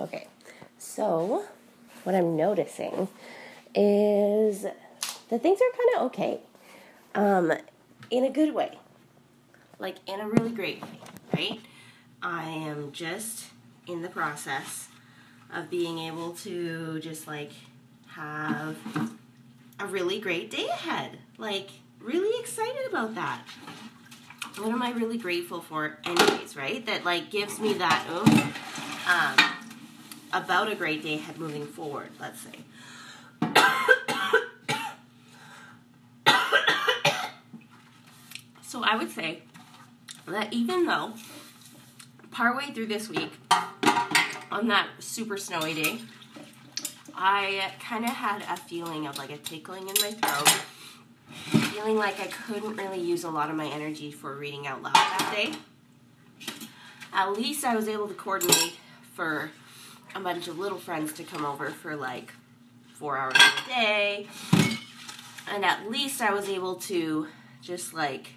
Okay, so what I'm noticing is that things are kind of okay, um, in a good way, like in a really great way, right? I am just in the process of being able to just like have a really great day ahead. Like, really excited about that. What am I really grateful for, anyways, right? That like gives me that um, about a great day moving forward, let's say. so I would say that even though partway through this week, on that super snowy day, I kind of had a feeling of like a tickling in my throat, feeling like I couldn't really use a lot of my energy for reading out loud that day. At least I was able to coordinate for a bunch of little friends to come over for like four hours a day. And at least I was able to just like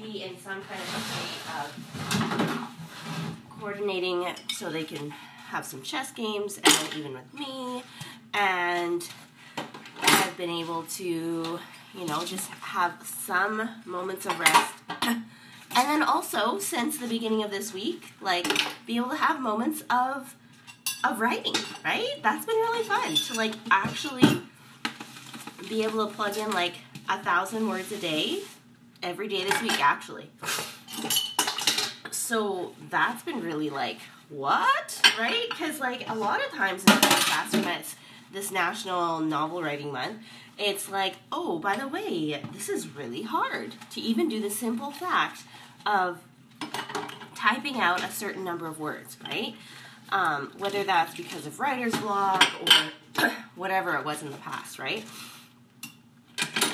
be in some kind of state of coordinating so they can have some chess games and even with me. And I've been able to, you know, just have some moments of rest. and then also, since the beginning of this week, like, be able to have moments of of writing, right? That's been really fun to like actually be able to plug in like a thousand words a day every day this week actually. So that's been really like what? Right? Because, like, a lot of times in the it's this National Novel Writing Month, it's like, oh, by the way, this is really hard to even do the simple fact of typing out a certain number of words, right? Um, whether that's because of writer's block or whatever it was in the past, right?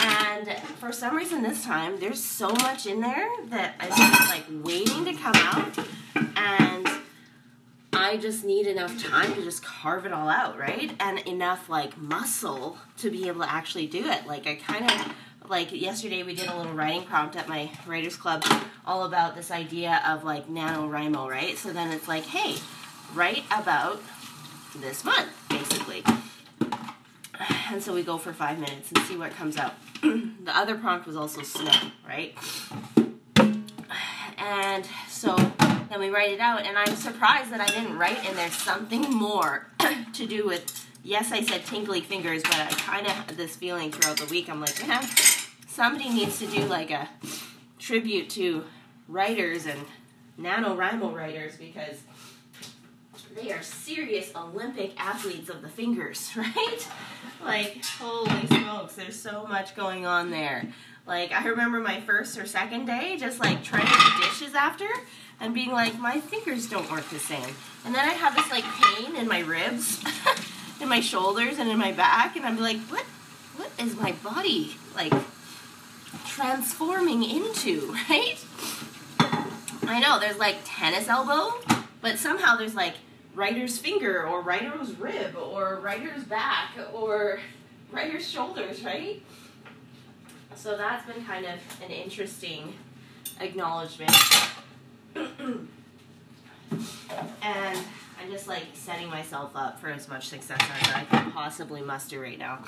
And for some reason this time, there's so much in there that is just like waiting to come out. And I just need enough time to just carve it all out, right? And enough like muscle to be able to actually do it. Like I kind of like yesterday we did a little writing prompt at my writers club all about this idea of like NaNoWriMo, right? So then it's like, hey, write about this month, basically. And so we go for five minutes and see what comes out. the other prompt was also snow, right? And so Mm-hmm. then we write it out, and I'm surprised that I didn't write in there something more to do with. Yes, I said tingly fingers, but I kind of had this feeling throughout the week. I'm like, man, somebody needs to do like a tribute to writers and NaNoWriMo writers because they are serious Olympic athletes of the fingers, right? Like, holy smokes, there's so much going on there. Like, I remember my first or second day just like trying to do dishes after and being like, my fingers don't work the same. And then I have this like pain in my ribs, in my shoulders, and in my back, and I'm like, what? What is my body like transforming into, right? I know there's like tennis elbow, but somehow there's like writer's finger or writer's rib or writer's back or writer's shoulders, right? So that's been kind of an interesting acknowledgement and I'm just like setting myself up for as much success as I can possibly muster right now.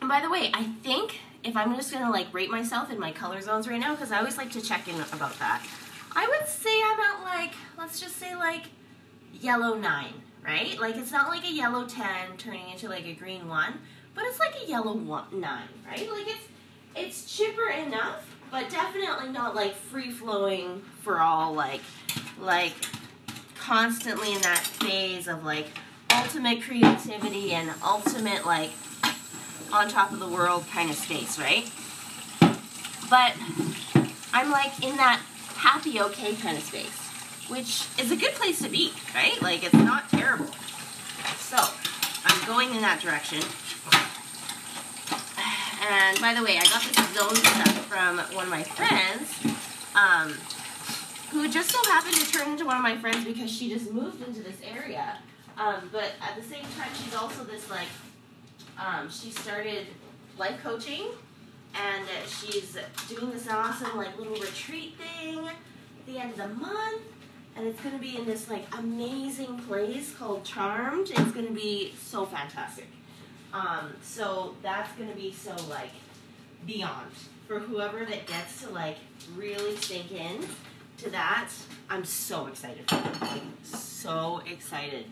And by the way, I think if I'm just gonna like rate myself in my color zones right now, because I always like to check in about that, I would say I'm at like, let's just say like yellow nine, right? Like it's not like a yellow 10 turning into like a green one, but it's like a yellow one, nine, right? Like it's, it's chipper enough but definitely not like free flowing for all like like constantly in that phase of like ultimate creativity and ultimate like on top of the world kind of space, right? But I'm like in that happy okay kind of space, which is a good place to be, right? Like it's not terrible. So I'm going in that direction. And by the way, I got this zone stuff from one of my friends, um, who just so happened to turn into one of my friends because she just moved into this area. Um, but at the same time, she's also this like, um, she started life coaching, and she's doing this awesome like little retreat thing at the end of the month. and it's gonna be in this like amazing place called Charmed. It's gonna be so fantastic. Um, so that's gonna be so like beyond for whoever that gets to like really sink in to that. I'm so excited for them. Like, so excited.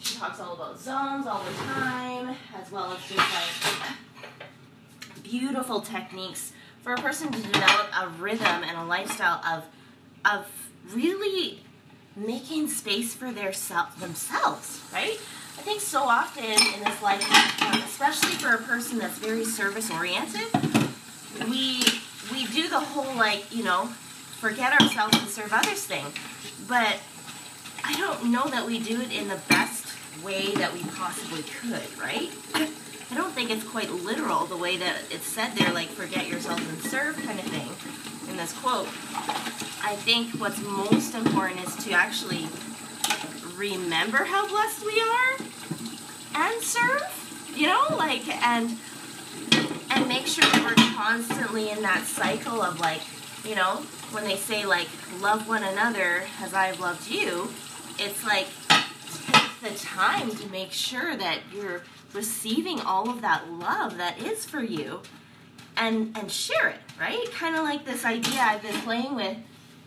She talks all about zones all the time, as well as just like beautiful techniques for a person to develop a rhythm and a lifestyle of of really making space for their self themselves, right? I think so often in this life, um, especially for a person that's very service oriented, we we do the whole like you know forget ourselves and serve others thing, but I don't know that we do it in the best way that we possibly could, right? I don't think it's quite literal the way that it's said there, like forget yourself and serve kind of thing in this quote. I think what's most important is to actually remember how blessed we are and serve, you know, like and and make sure that we're constantly in that cycle of like, you know, when they say like love one another as I've loved you, it's like take the time to make sure that you're receiving all of that love that is for you and and share it, right? Kind of like this idea I've been playing with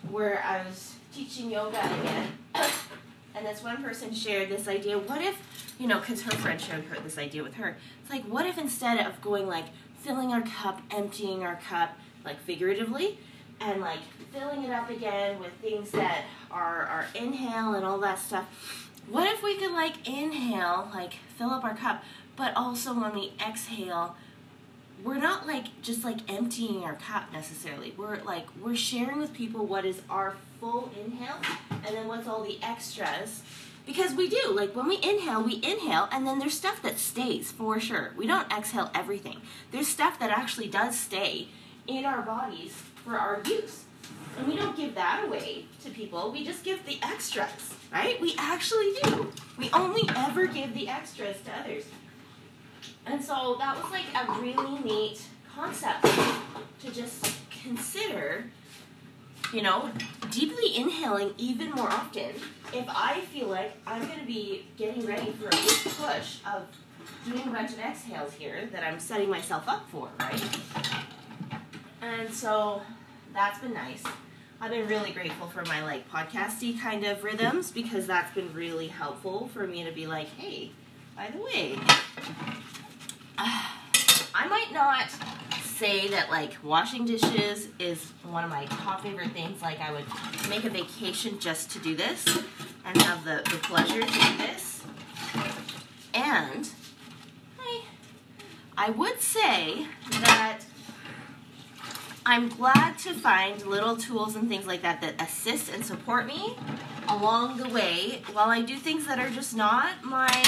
where I was teaching yoga again. And this one person shared this idea. What if, you know, because her friend shared her this idea with her. It's like, what if instead of going like filling our cup, emptying our cup, like figuratively, and like filling it up again with things that are our inhale and all that stuff. What if we could like inhale, like fill up our cup, but also when we exhale, we're not like just like emptying our cup necessarily. We're like we're sharing with people what is our full inhale and then what's all the extras. Because we do, like when we inhale, we inhale and then there's stuff that stays for sure. We don't exhale everything. There's stuff that actually does stay in our bodies for our use. And we don't give that away to people. We just give the extras, right? We actually do. We only ever give the extras to others. And so that was like a really neat concept to just consider, you know, deeply inhaling even more often. If I feel like I'm going to be getting ready for a big push of doing a bunch of exhales here that I'm setting myself up for, right? And so that's been nice. I've been really grateful for my like podcasty kind of rhythms because that's been really helpful for me to be like, hey, by the way, I might not say that like washing dishes is one of my top favorite things. Like I would make a vacation just to do this and have the, the pleasure to do this. And I, I would say that I'm glad to find little tools and things like that that assist and support me along the way while I do things that are just not my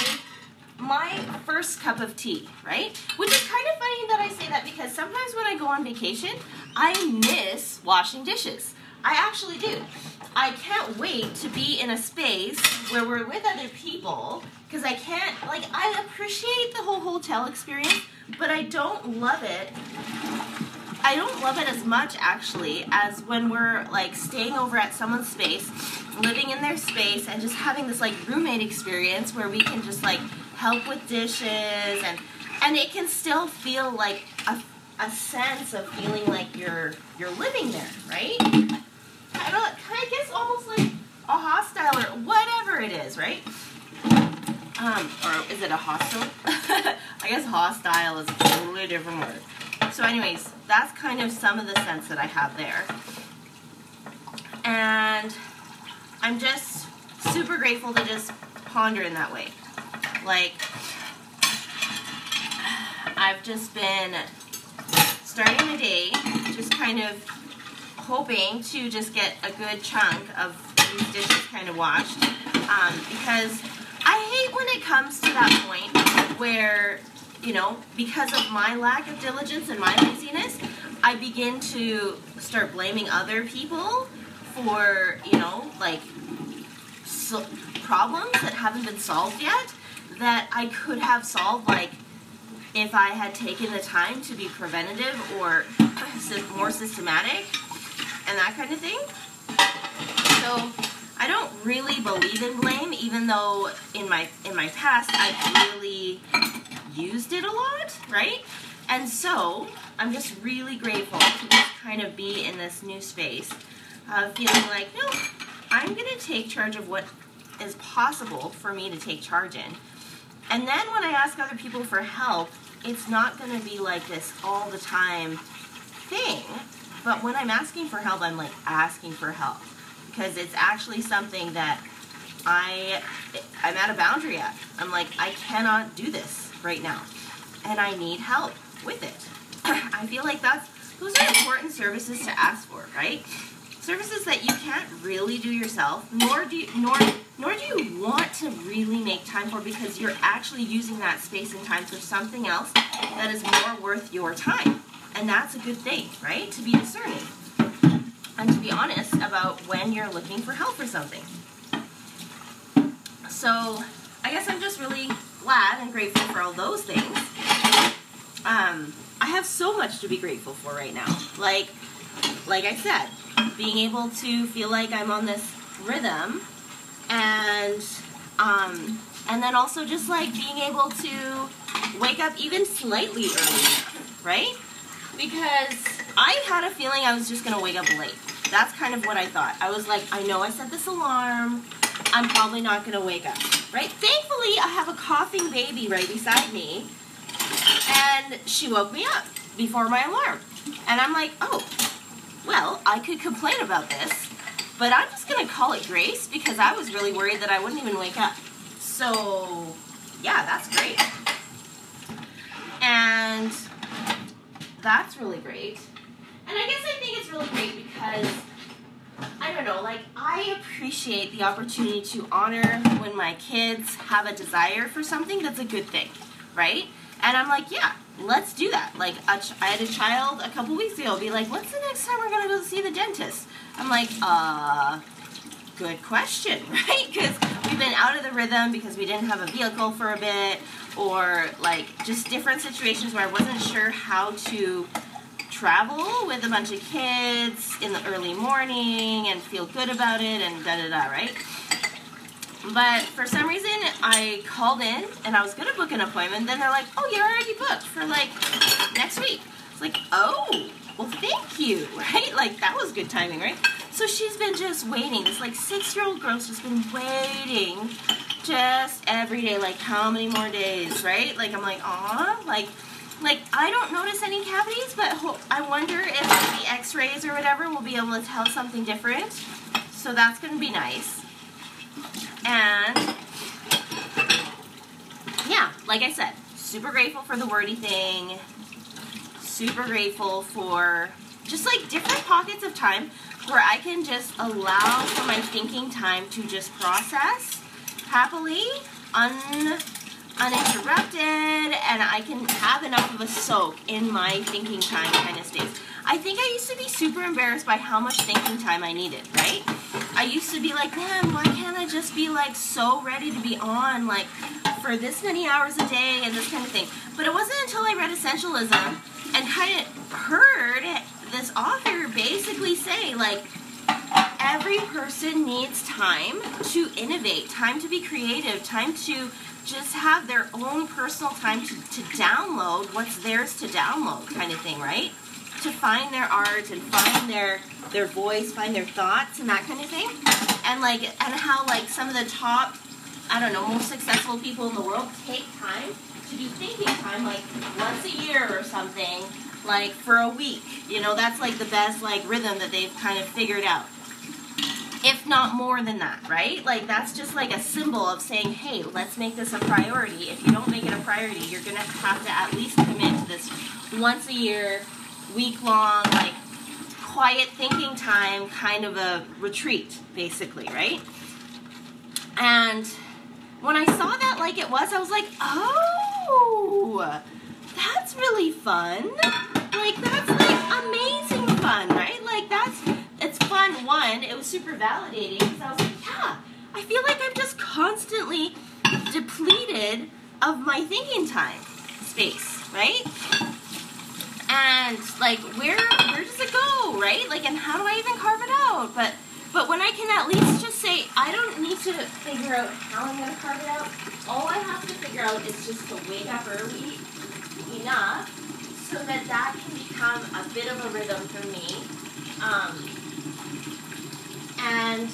my first cup of tea, right? Which is kind of funny that I say that because sometimes when I go on vacation, I miss washing dishes. I actually do. I can't wait to be in a space where we're with other people because I can't, like, I appreciate the whole hotel experience, but I don't love it. I don't love it as much actually as when we're like staying over at someone's space, living in their space, and just having this like roommate experience where we can just like help with dishes and and it can still feel like a, a sense of feeling like you're you're living there, right? I don't I guess almost like a hostile or whatever it is, right? Um, or is it a hostel? I guess hostile is a totally different word. So, anyways, that's kind of some of the sense that I have there. And I'm just super grateful to just ponder in that way. Like, I've just been starting the day, just kind of hoping to just get a good chunk of these dishes kind of washed. Um, because I hate when it comes to that point where, you know, because of my lack of diligence and my laziness, I begin to start blaming other people for, you know, like so problems that haven't been solved yet that I could have solved, like if I had taken the time to be preventative or more systematic and that kind of thing. So I don't really believe in blame, even though in my in my past I've really used it a lot, right? And so I'm just really grateful to just kind of be in this new space of feeling like, no, I'm gonna take charge of what is possible for me to take charge in. And then when I ask other people for help, it's not gonna be like this all the time thing. But when I'm asking for help, I'm like asking for help because it's actually something that I I'm at a boundary at. I'm like I cannot do this right now, and I need help with it. I feel like that's those are important services to ask for, right? Services that you can't really do yourself, nor do you, nor nor do you want to really make time for because you're actually using that space and time for something else that is more worth your time. And that's a good thing, right? To be discerning and to be honest about when you're looking for help for something. So I guess I'm just really glad and grateful for all those things. Um, I have so much to be grateful for right now. Like, like I said, being able to feel like I'm on this rhythm, and um, and then also just like being able to wake up even slightly early, right? Because I had a feeling I was just gonna wake up late. That's kind of what I thought. I was like, I know I set this alarm. I'm probably not to wake up, right? Thankfully, I have a coughing baby right beside me, and she woke me up before my alarm. And I'm like, oh, well, I could complain about this, but I'm just going to call it grace because I was really worried that I wouldn't even wake up. So, yeah, that's great. And that's really great. And I guess I think it's really great because I don't know, like I appreciate the opportunity to honor when my kids have a desire for something that's a good thing, right? And I'm like, yeah, let's do that. Like ch- I had a child a couple weeks ago be like, what's the next time we're gonna go see the dentist? I'm like, uh, good question, right? Because we've been out of the rhythm because we didn't have a vehicle for a bit, or like just different situations where I wasn't sure how to travel with a bunch of kids in the early morning and feel good about it and da da da, right? But for some reason, I called in and I was gonna book an appointment. Then they're like, "Oh, you're already booked for like next week." It's like, "Oh, well, thank you." Right? Like that was good timing, right? So she's been just waiting. This like six-year-old girl's just been waiting, just every day. Like how many more days, right? Like I'm like, "Aw," like like I don't notice any cavities, but I wonder if the x-rays or whatever will be able to tell something different. So that's to be nice. And yeah, like I said, super grateful for the wordy thing. Super grateful for just like different pockets of time where I can just allow for my thinking time to just process happily, un uninterrupted and I can have enough of a soak in my thinking time kind of state. I think I used to be super embarrassed by how much thinking time I needed, right? I used to be like, man, why can't I just be like so ready to be on like for this many hours a day and this kind of thing. But it wasn't until I read Essentialism and kind of heard this author basically say like every person needs time to innovate, time to be creative, time to just have their own personal time to, to download what's theirs to download kind of thing, right? To find their art and find their their voice, find their thoughts and that kind of thing. And like and how like some of the top I don't know, most successful people in the world take time to do thinking time like once a year or something, like for a week. You know, that's like the best like rhythm that they've kind of figured out if not more than that, right? Like that's just like a symbol of saying, hey, let's make this a priority. If you don't make it a priority, you're gonna have to at least commit to this once a year, week long, like quiet thinking time, kind of a retreat, basically, right? And when I saw that like it was, I was like, oh, that's really fun. Like that's like amazing fun, right? Like that's it's fun. One, it was super validating because I was like, yeah, I feel like I'm just constantly depleted of my thinking time space, right? And like, where where does it go, right? Like, and how do I even carve it out? But but when I can at least just say I don't need to figure out how I'm going to carve it out. All I have to figure out is just to wake up early enough so that that can become a bit of a rhythm for me. Um, and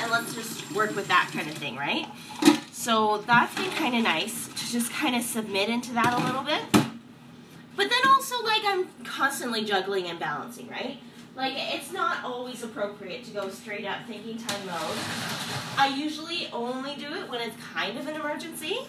and let's just work with that kind of thing, right? So that's been kind of nice to just kind of submit into that a little bit. But then also, like, I'm constantly juggling and balancing, right? Like, it's not always appropriate to go straight up thinking time mode. I usually only do it when it's kind of an emergency.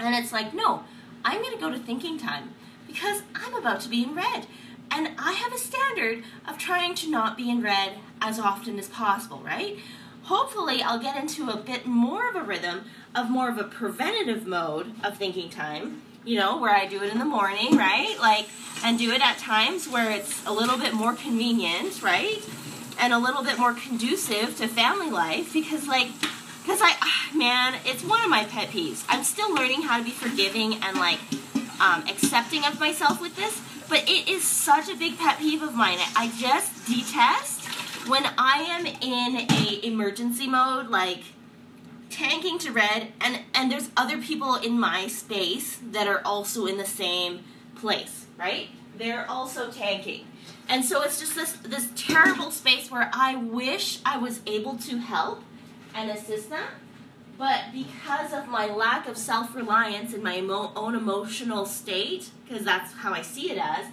And it's like, no, I'm going to go to thinking time because I'm about to be in red. And I have a standard of trying to not be in red as often as possible, right? Hopefully, I'll get into a bit more of a rhythm of more of a preventative mode of thinking time, you know, where I do it in the morning, right? Like, and do it at times where it's a little bit more convenient, right? And a little bit more conducive to family life because, like, because I, ah, man, it's one of my pet peeves. I'm still learning how to be forgiving and, like, um, accepting of myself with this, but it is such a big pet peeve of mine. I just detest when I am in a emergency mode, like tanking to red, and and there's other people in my space that are also in the same place, right? They're also tanking. And so it's just this this terrible space where I wish I was able to help and assist them, but because of my lack of self-reliance in my emo- own emotional state, because that's how I see it as,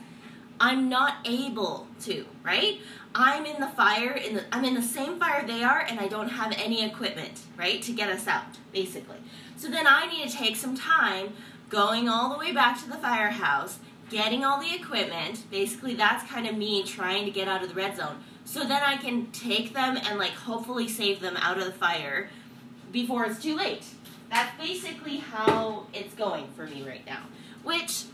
I'm not able to, right? I'm in the fire, in the, I'm in the same fire they are, and I don't have any equipment, right, to get us out, basically. So then I need to take some time going all the way back to the firehouse, getting all the equipment. Basically, that's kind of me trying to get out of the red zone. So then I can take them and, like, hopefully save them out of the fire before it's too late. That's basically how it's going for me right now. Which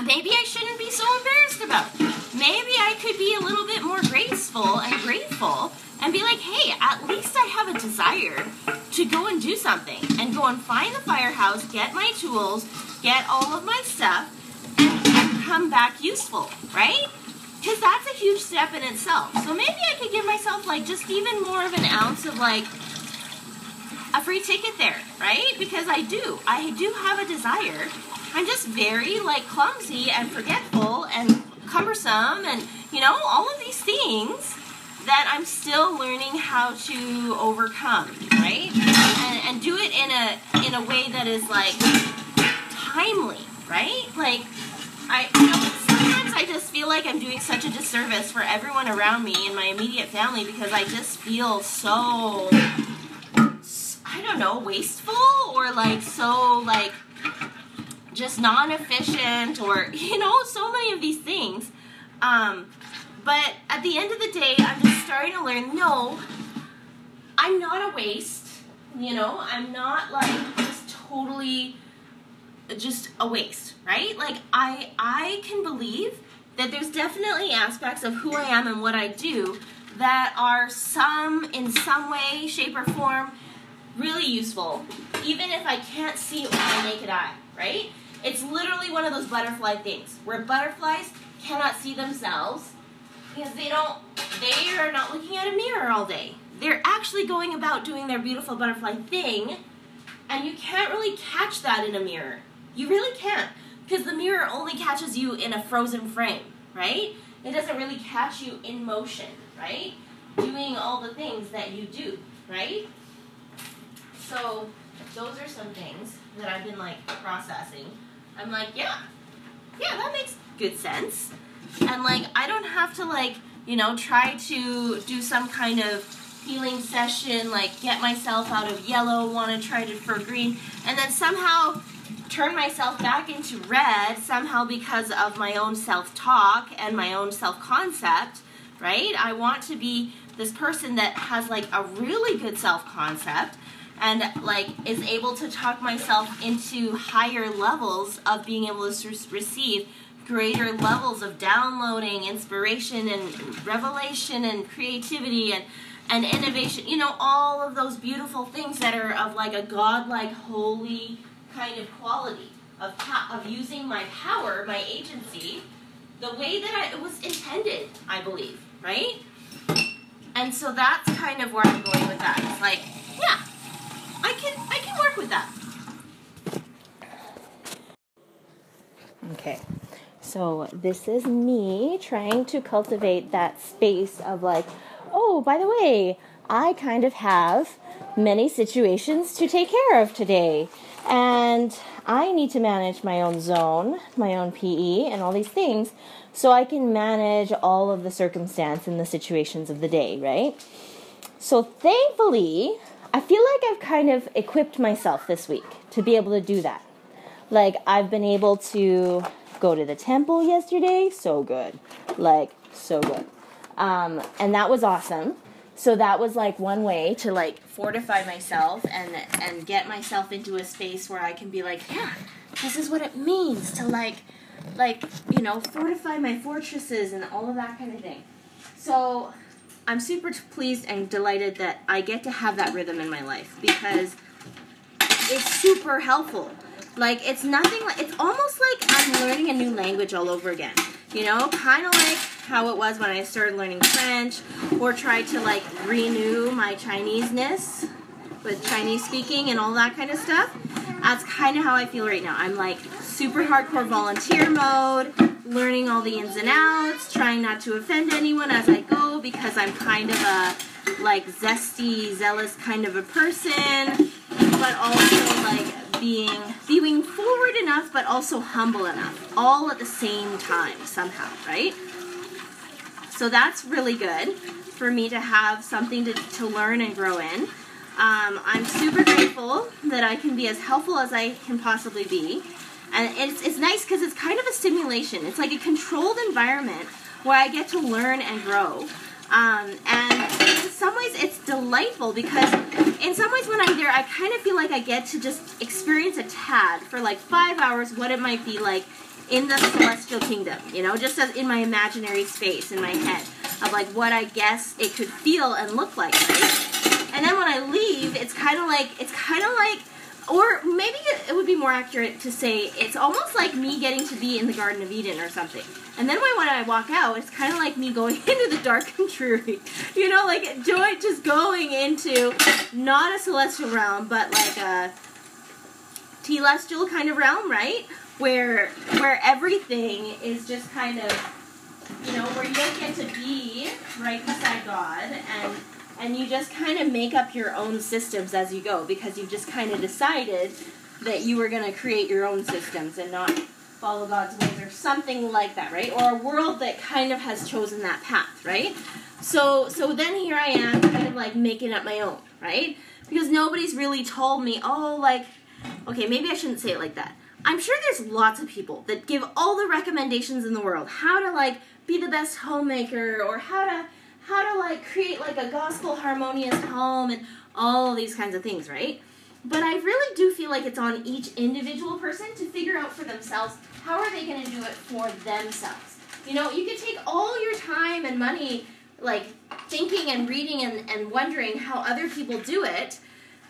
maybe I shouldn't be so embarrassed about. Maybe I could be a little bit more graceful and grateful and be like, hey, at least I have a desire to go and do something and go and find the firehouse, get my tools, get all of my stuff, and, come back useful, right? Because that's a huge step in itself. So maybe I could give myself like just even more of an ounce of like a free ticket there, right? Because I do. I do have a desire I'm just very like clumsy and forgetful and cumbersome and you know all of these things that I'm still learning how to overcome, right? And, and do it in a in a way that is like timely, right? Like I you know sometimes I just feel like I'm doing such a disservice for everyone around me and my immediate family because I just feel so I don't know, wasteful or like so like just non-efficient or you know so many of these things. Um, but at the end of the day i'm just starting to learn no i'm not a waste you know? I'm not like just totally just a waste right? Like i i can believe that there's definitely aspects of who i am and what i do that are some in some way shape or form really useful even if i can't see it with my naked eye right it's literally one of those butterfly things where butterflies cannot see themselves because they don't they are not looking at a mirror all day. They're actually going about doing their beautiful butterfly thing and you can't really catch that in a mirror. You really can't because the mirror only catches you in a frozen frame, right? It doesn't really catch you in motion, right? Doing all the things that you do, right? So those are some things that I've been like processing. I'm like, yeah, yeah, that makes good sense. And like, I don't have to like, you know, try to do some kind of healing session, like get myself out of yellow, want to try to for green, and then somehow turn myself back into red somehow because of my own self-talk and my own self-concept, right? I want to be this person that has like a really good self-concept and like is able to talk myself into higher levels of being able to receive greater levels of downloading inspiration and revelation and creativity and and innovation you know all of those beautiful things that are of like a godlike holy kind of quality of of using my power my agency the way that I, it was intended i believe right And so that's kind of where I'm going with that. It's like, yeah, I can I can work with that. Okay. So this is me trying to cultivate that space of like, oh, by the way, I kind of have many situations to take care of today. And I need to manage my own zone, my own PE, and all these things so I can manage all of the circumstance and the situations of the day, right? So thankfully, I feel like I've kind of equipped myself this week to be able to do that. Like, I've been able to go to the temple yesterday, so good. Like, so good. Um, and that was awesome. So that was like one way to like fortify myself and and get myself into a space where I can be like, yeah, this is what it means to like like, you know, fortify my fortresses and all of that kind of thing. So I'm super pleased and delighted that I get to have that rhythm in my life because it's super helpful. Like it's nothing like it's almost like I'm learning a new language all over again. You know, kind of like how it was when I started learning French or tried to like renew my Chinese-ness with Chinese speaking and all that kind of stuff. That's kind of how I feel right now. I'm like super hardcore volunteer mode, learning all the ins and outs, trying not to offend anyone as I go because I'm kind of a like zesty, zealous kind of a person, but also like being being forward enough but also humble enough, all at the same time somehow, right? So that's really good for me to have something to, to learn and grow in. Um, I'm super grateful that I can be as helpful as I can possibly be. And it's, it's nice because it's kind of a stimulation. It's like a controlled environment where I get to learn and grow. Um, and in some ways, it's delightful because in some ways, when I'm there, I kind of feel like I get to just experience a tad for like five hours what it might be like in the celestial kingdom, you know, just as in my imaginary space in my head of like what I guess it could feel and look like? And then when I leave, it's kind of like it's kind of like or maybe it would be more accurate to say it's almost like me getting to be in the Garden of Eden or something. And then when, I walk out, it's kind of like me going into the dark and dreary. You know, like joy just going into not a celestial realm, but like a telestial kind of realm, right? Where where everything is just kind of, you know, where you don't get to be right beside God and and you just kind of make up your own systems as you go because you've just kind of decided that you were going to create your own systems and not follow God's ways or something like that, right? Or a world that kind of has chosen that path, right? So so then here I am kind of like making up my own, right? Because nobody's really told me, "Oh, like okay, maybe I shouldn't say it like that." I'm sure there's lots of people that give all the recommendations in the world how to like be the best homemaker or how to how to like create like a gospel harmonious home and all these kinds of things, right? But I really do feel like it's on each individual person to figure out for themselves how are they going to do it for themselves. You know, you could take all your time and money like thinking and reading and, and wondering how other people do it.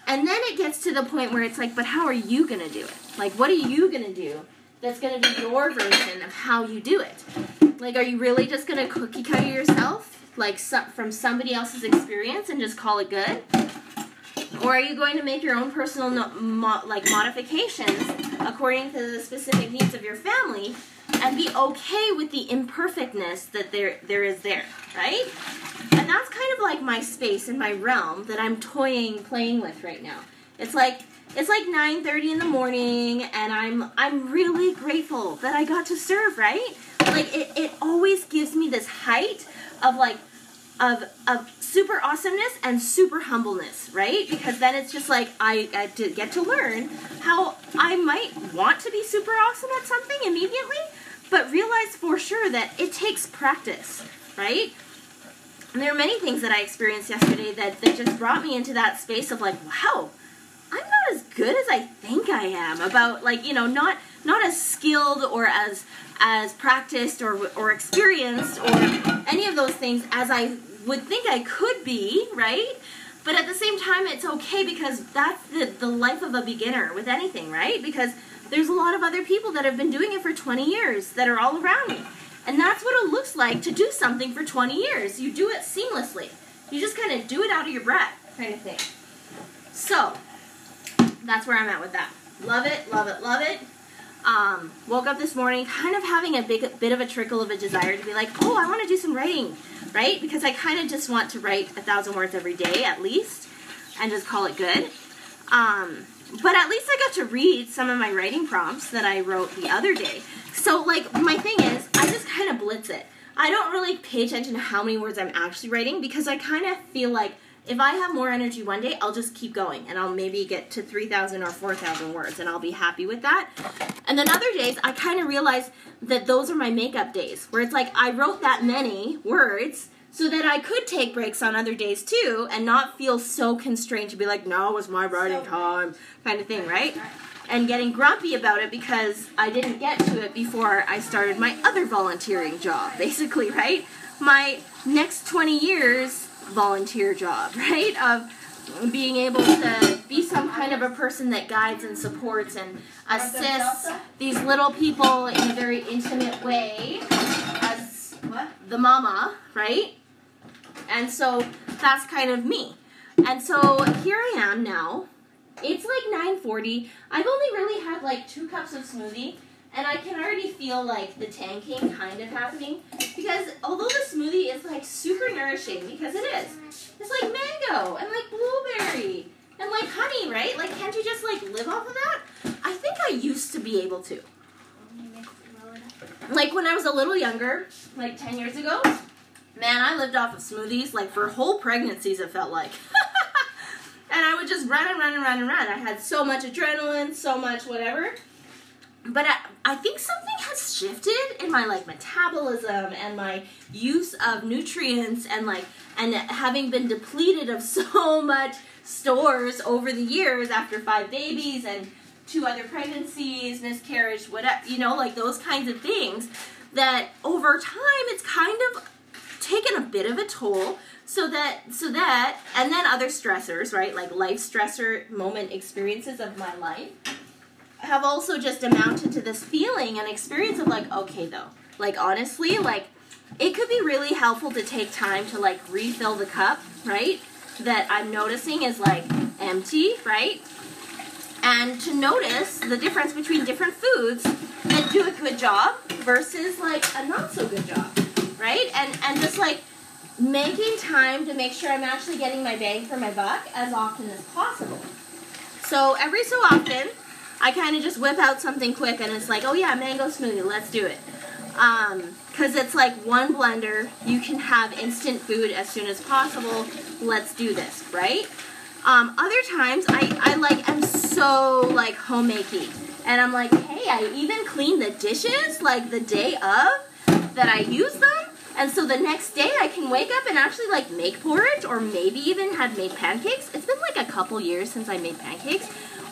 And then it gets to the point where it's like, but how are you going to do it? Like, what are you going to do that's going to be your version of how you do it? Like, are you really just going to cookie cutter yourself? Like from somebody else's experience and just call it good? Or are you going to make your own personal no, mo, like modifications according to the specific needs of your family and be okay with the imperfectness that there there is there, right? And that's kind of like my space and my realm that I'm toying, playing with right now. It's like it's like 9:30 in the morning and I'm I'm really grateful that I got to serve, right? Like it, it always gives me this height of like of of super awesomeness and super humbleness, right? Because then it's just like I, I get to learn how I might want to be super awesome at something immediately, but realize for sure that it takes practice, right? And there are many things that I experienced yesterday that, that just brought me into that space of like, wow, I'm not as good as I think I am about like, you know, not not as skilled or as as practiced or or experienced or any of those things as I would think I could be, right? But at the same time, it's okay because that's the, the life of a beginner with anything, right? Because there's a lot of other people that have been doing it for 20 years that are all around me. And that's what it looks like to do something for 20 years. You do it seamlessly. You just kind of do it out of your breath, kind of thing. So, that's where I'm at with that. Love it, love it, love it. Um, woke up this morning kind of having a big bit of a trickle of a desire to be like, oh, I want to do some writing, right? Because I kind of just want to write a thousand words every day at least and just call it good. Um, but at least I got to read some of my writing prompts that I wrote the other day. So, like, my thing is, I just kind of blitz it. I don't really pay attention to how many words I'm actually writing because I kind of feel like if I have more energy one day, I'll just keep going and I'll maybe get to 3,000 or 4,000 words and I'll be happy with that. And then other days, I kind of realize that those are my makeup days where it's like I wrote that many words so that I could take breaks on other days too and not feel so constrained to be like, now is my writing time, kind of thing, right? And getting grumpy about it because I didn't get to it before I started my other volunteering job, basically, right? My next 20 years volunteer job, right? Of being able to be some kind of a person that guides and supports and assists these little people in a very intimate way as the mama, right? And so that's kind of me. And so here I am now. It's like 9:40. I've only really had like two cups of smoothie and I can already feel like the tanking kind of happening because although the smoothie is like super nourishing because it is, it's like mango and like blueberry and like honey, right? Like can't you just like live off of that? I think I used to be able to. Like when I was a little younger, like 10 years ago, man, I lived off of smoothies like for whole pregnancies it felt like. and I would just run and run and run and run. I had so much adrenaline, so much whatever but I, I think something has shifted in my like metabolism and my use of nutrients and like and having been depleted of so much stores over the years after five babies and two other pregnancies miscarriage whatever you know like those kinds of things that over time it's kind of taken a bit of a toll so that so that and then other stressors right? Like life stressor moment experiences of my life have also just amounted to this feeling and experience of like, okay, though, like honestly, like it could be really helpful to take time to like refill the cup, right? That I'm noticing is like empty, right? And to notice the difference between different foods that do a good job versus like a not so good job, right? And and just like making time to make sure I'm actually getting my bang for my buck as often as possible. So every so often, I kind of just whip out something quick and it's like, oh yeah, mango smoothie, let's do it. Because um, it's like one blender, you can have instant food as soon as possible. Let's do this, right? Um, other times, I, I like am so like homemakey, and I'm like, hey, I even clean the dishes like the day of that I use them, and so the next day I can wake up and actually like make porridge or maybe even had made pancakes. It's been like a couple years since I made pancakes,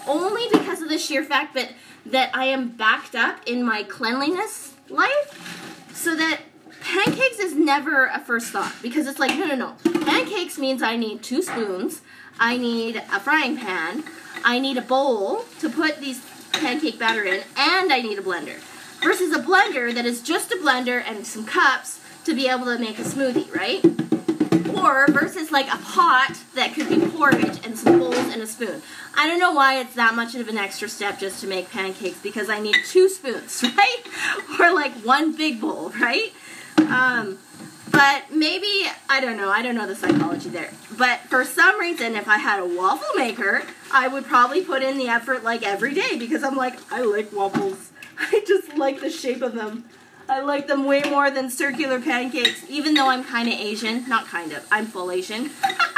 only because of the sheer fact that that I am backed up in my cleanliness life, so that pancakes is never a first thought because it's like no no no pancakes means I need two spoons, I need a frying pan, I need a bowl to put these pancake batter in, and I need a blender. Versus a blender that is just a blender and some cups to be able to make a smoothie, right? Or versus like a pot that could be porridge and some bowls and a spoon. I don't know why it's that much of an extra step just to make pancakes because I need two spoons, right? or like one big bowl, right? Um, but maybe, I don't know, I don't know the psychology there. But for some reason, if I had a waffle maker, I would probably put in the effort like every day because I'm like, I like waffles. I just like the shape of them. I like them way more than circular pancakes, even though I'm kind of Asian. Not kind of, I'm full Asian.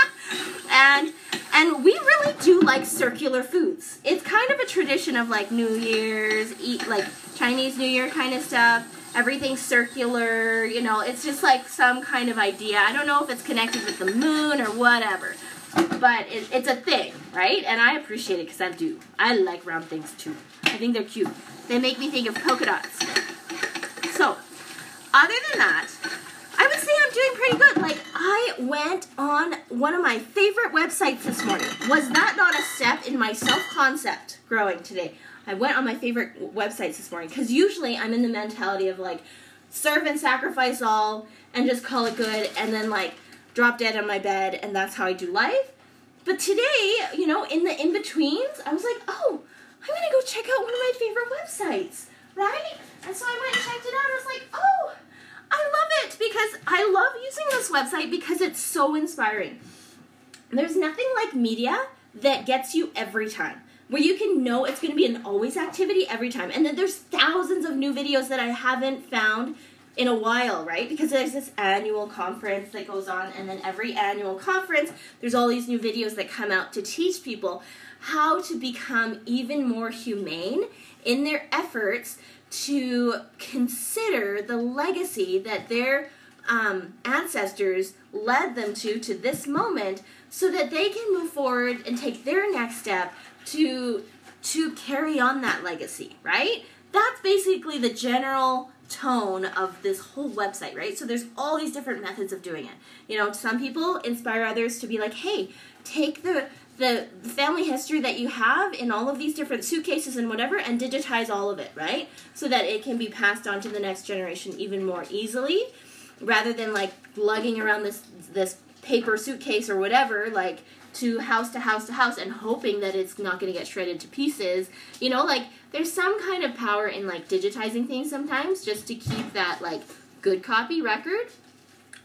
and and we really do like circular foods. It's kind of a tradition of like New Year's, eat like Chinese New Year kind of stuff. Everything's circular, you know, it's just like some kind of idea. I don't know if it's connected with the moon or whatever, but it, it's a thing, right? And I appreciate it because I do. I like round things too. I think they're cute. They make me think of polka dots. So, other than that, I would say I'm doing pretty good. Like, I went on one of my favorite websites this morning. Was that not a step in my self concept growing today? I went on my favorite websites this morning because usually I'm in the mentality of like serve and sacrifice all and just call it good and then like drop dead on my bed, and that's how I do life. But today, you know, in the in betweens, I was like, oh, I'm gonna go check out one of my favorite websites, right? And so I went and checked it out. And I was like, oh, I love it because I love using this website because it's so inspiring. There's nothing like media that gets you every time where you can know it's going to be an always activity every time. And then there's thousands of new videos that I haven't found in a while, right? Because there's this annual conference that goes on, and then every annual conference, there's all these new videos that come out to teach people how to become even more humane in their efforts to consider the legacy that their um, ancestors led them to to this moment so that they can move forward and take their next step to to carry on that legacy, right? That's basically the general tone of this whole website, right? So there's all these different methods of doing it. You know, some people inspire others to be like, "Hey, take the the family history that you have in all of these different suitcases and whatever and digitize all of it, right? So that it can be passed on to the next generation even more easily rather than like lugging around this this paper suitcase or whatever like to house to house to house and hoping that it's not going to get shredded to pieces. You know, like there's some kind of power in like digitizing things sometimes just to keep that like good copy record.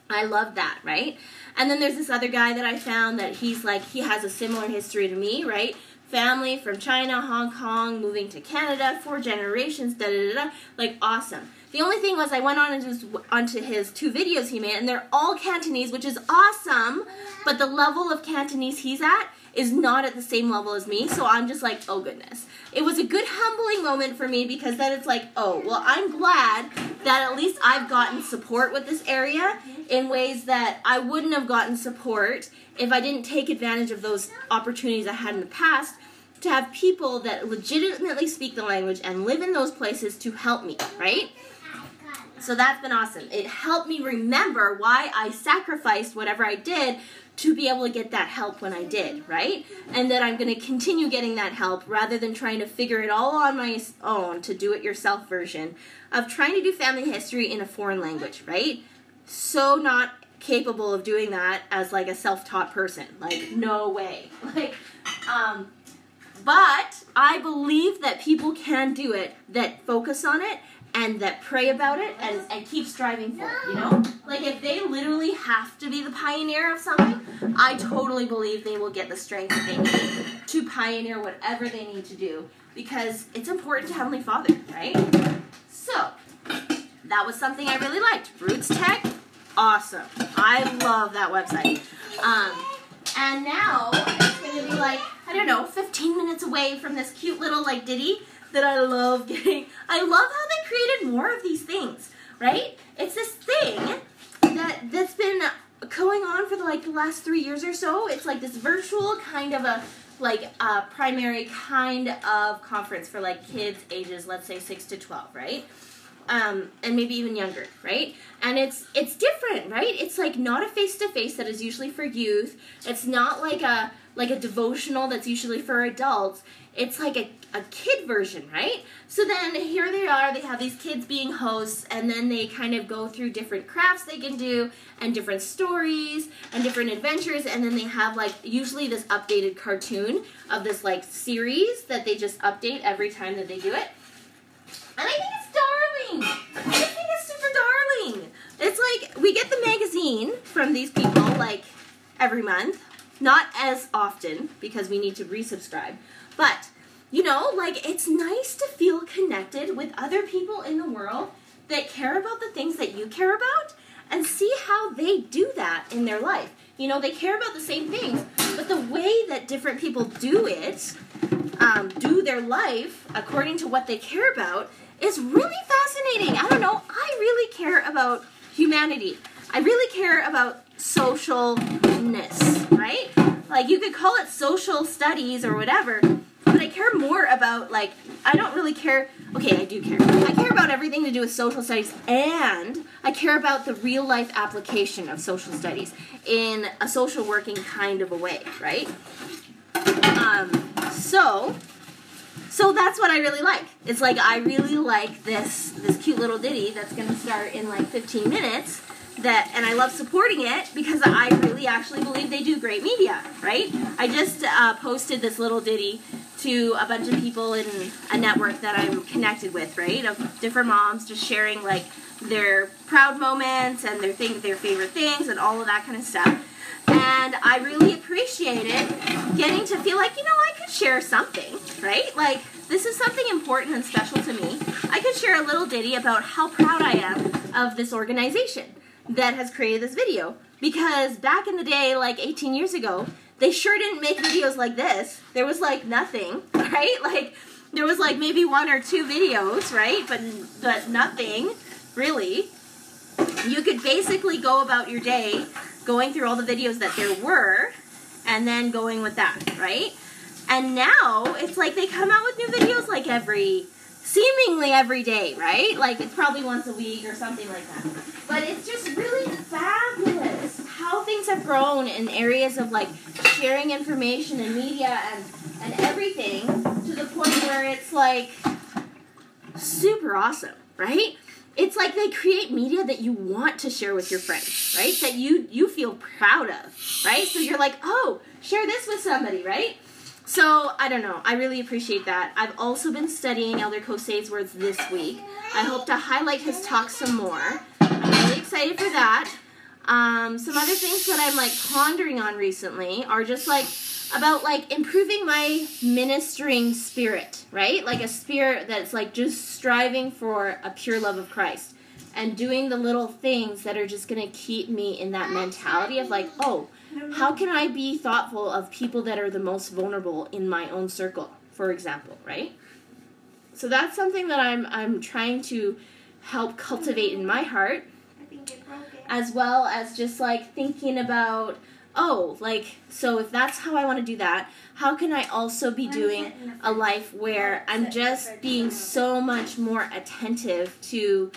I love that, right? And then there's this other guy that I found that he's like he has a similar history to me, right? Family from China, Hong Kong, moving to Canada, four generations, da da da da. Like awesome. The only thing was I went on his, onto his two videos he made, and they're all Cantonese, which is awesome. But the level of Cantonese he's at is not at the same level as me. So I'm just like, oh goodness. It was a good humbling moment for me because then it's like, oh, well, I'm glad that at least I've gotten support with this area in ways that I wouldn't have gotten support if I didn't take advantage of those opportunities I had in the past to have people that legitimately speak the language and live in those places to help me, right? So that's been awesome. It helped me remember why I sacrificed whatever I did to be able to get that help when I did, right? And that I'm going to continue getting that help rather than trying to figure it all on my own to do it yourself version of trying to do family history in a foreign language, right? So not capable of doing that as like a self-taught person. Like no way. Like um but I believe that people can do it that focus on it and that pray about it and, and keep striving for it, you know? Like if they literally have to be the pioneer of something, I totally believe they will get the strength they need to pioneer whatever they need to do because it's important to Heavenly Father, right? So, that was something I really liked. RootsTech, awesome. I love that website. Um, and now it's going to be like, I don't know, 15 minutes away from this cute little like ditty that I love getting. I love how they created more of these things, right? It's this thing that that's been going on for the, like the last three years or so. It's like this virtual kind of a like a primary kind of conference for like kids ages, let's say six to twelve, right? Um, and maybe even younger, right? And it's it's different, right? It's like not a face to face that is usually for youth. It's not like a like a devotional that's usually for adults. It's like a, a kid version, right? So then here they are, they have these kids being hosts, and then they kind of go through different crafts they can do, and different stories, and different adventures, and then they have like usually this updated cartoon of this like series that they just update every time that they do it. And I think it's darling! I think it's super darling! It's like we get the magazine from these people like every month not as often because we need to resubscribe. But, you know, like it's nice to feel connected with other people in the world that care about the things that you care about and see how they do that in their life. You know, they care about the same things, but the way that different people do it, um, do their life according to what they care about, is really fascinating. I don't know, I really care about humanity. I really care about socialness, right? Like you could call it social studies or whatever, but I care more about like I don't really care. Okay, I do care. I care about everything to do with social studies, and I care about the real life application of social studies in a social working kind of a way, right? Um, so, so that's what I really like. It's like I really like this this cute little ditty that's gonna start in like 15 minutes that and I love supporting it because I really actually believe they do great media, right? I just uh, posted this little ditty to a bunch of people in a network that I'm connected with, right? Of different moms just sharing like their proud moments and their thing, their favorite things and all of that kind of stuff. And I really appreciated getting to feel like, you know, I could share something, right? Like this is something important and special to me. I could share a little ditty about how proud I am of this organization that has created this video. Because back in the day, like 18 years ago, they sure didn't make videos like this. There was like nothing, right? Like there was like maybe one or two videos, right? But but nothing really. You could basically go about your day going through all the videos that there were and then going with that, right? And now it's like they come out with new videos like every seemingly every day, right? Like it's probably once a week or something like that. But it's just really fabulous how things have grown in areas of like sharing information and media and, and everything to the point where it's like super awesome, right? It's like they create media that you want to share with your friends, right? That you you feel proud of, right? So you're like, "Oh, share this with somebody," right? So, I don't know. I really appreciate that. I've also been studying Elder Kose's words this week. I hope to highlight his talk some more. I'm really excited for that. Um, some other things that I'm like pondering on recently are just like about like improving my ministering spirit, right? Like a spirit that's like just striving for a pure love of Christ and doing the little things that are just to keep me in that mentality of like, oh, how can I be thoughtful of people that are the most vulnerable in my own circle, for example, right? So that's something that I'm I'm trying to help cultivate in my heart as well as just like thinking about oh, like, so if that's how I want to do that, how can I also be doing a life where I'm just being so much more attentive to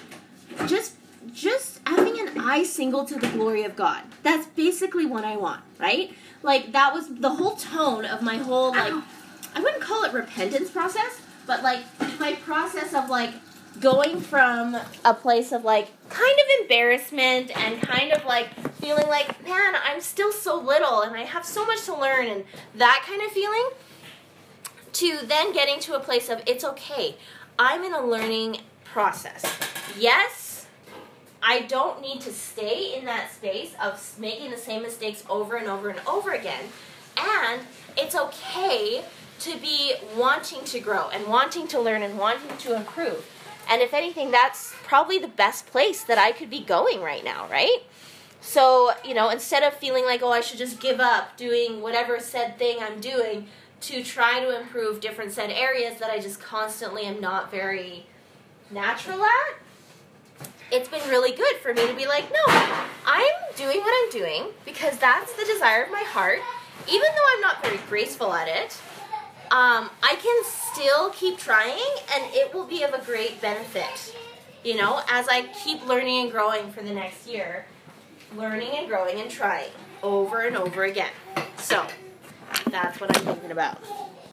just just having an eye single to the glory of God. That's basically what I want, right? Like that was the whole tone of my whole like I wouldn't call it repentance process, but like my process of like going from a place of like kind of embarrassment and kind of like feeling like, man, I'm still so little and I have so much to learn and that kind of feeling to then getting to a place of it's okay. I'm in a learning process. Yes, I don't need to stay in that space of making the same mistakes over and over and over again. And it's okay to be wanting to grow and wanting to learn and wanting to improve. And if anything, that's probably the best place that I could be going right now, right? So, you know, instead of feeling like, oh, I should just give up doing whatever said thing I'm doing to try to improve different said areas that I just constantly am not very natural at, it's been really good for me to be like, no, I'm doing what I'm doing because that's the desire of my heart, even though I'm not very graceful at it um, I can still keep trying and it will be of a great benefit. You know, as I keep learning and growing for the next year, learning and growing and trying over and over again. So, that's what I'm thinking about.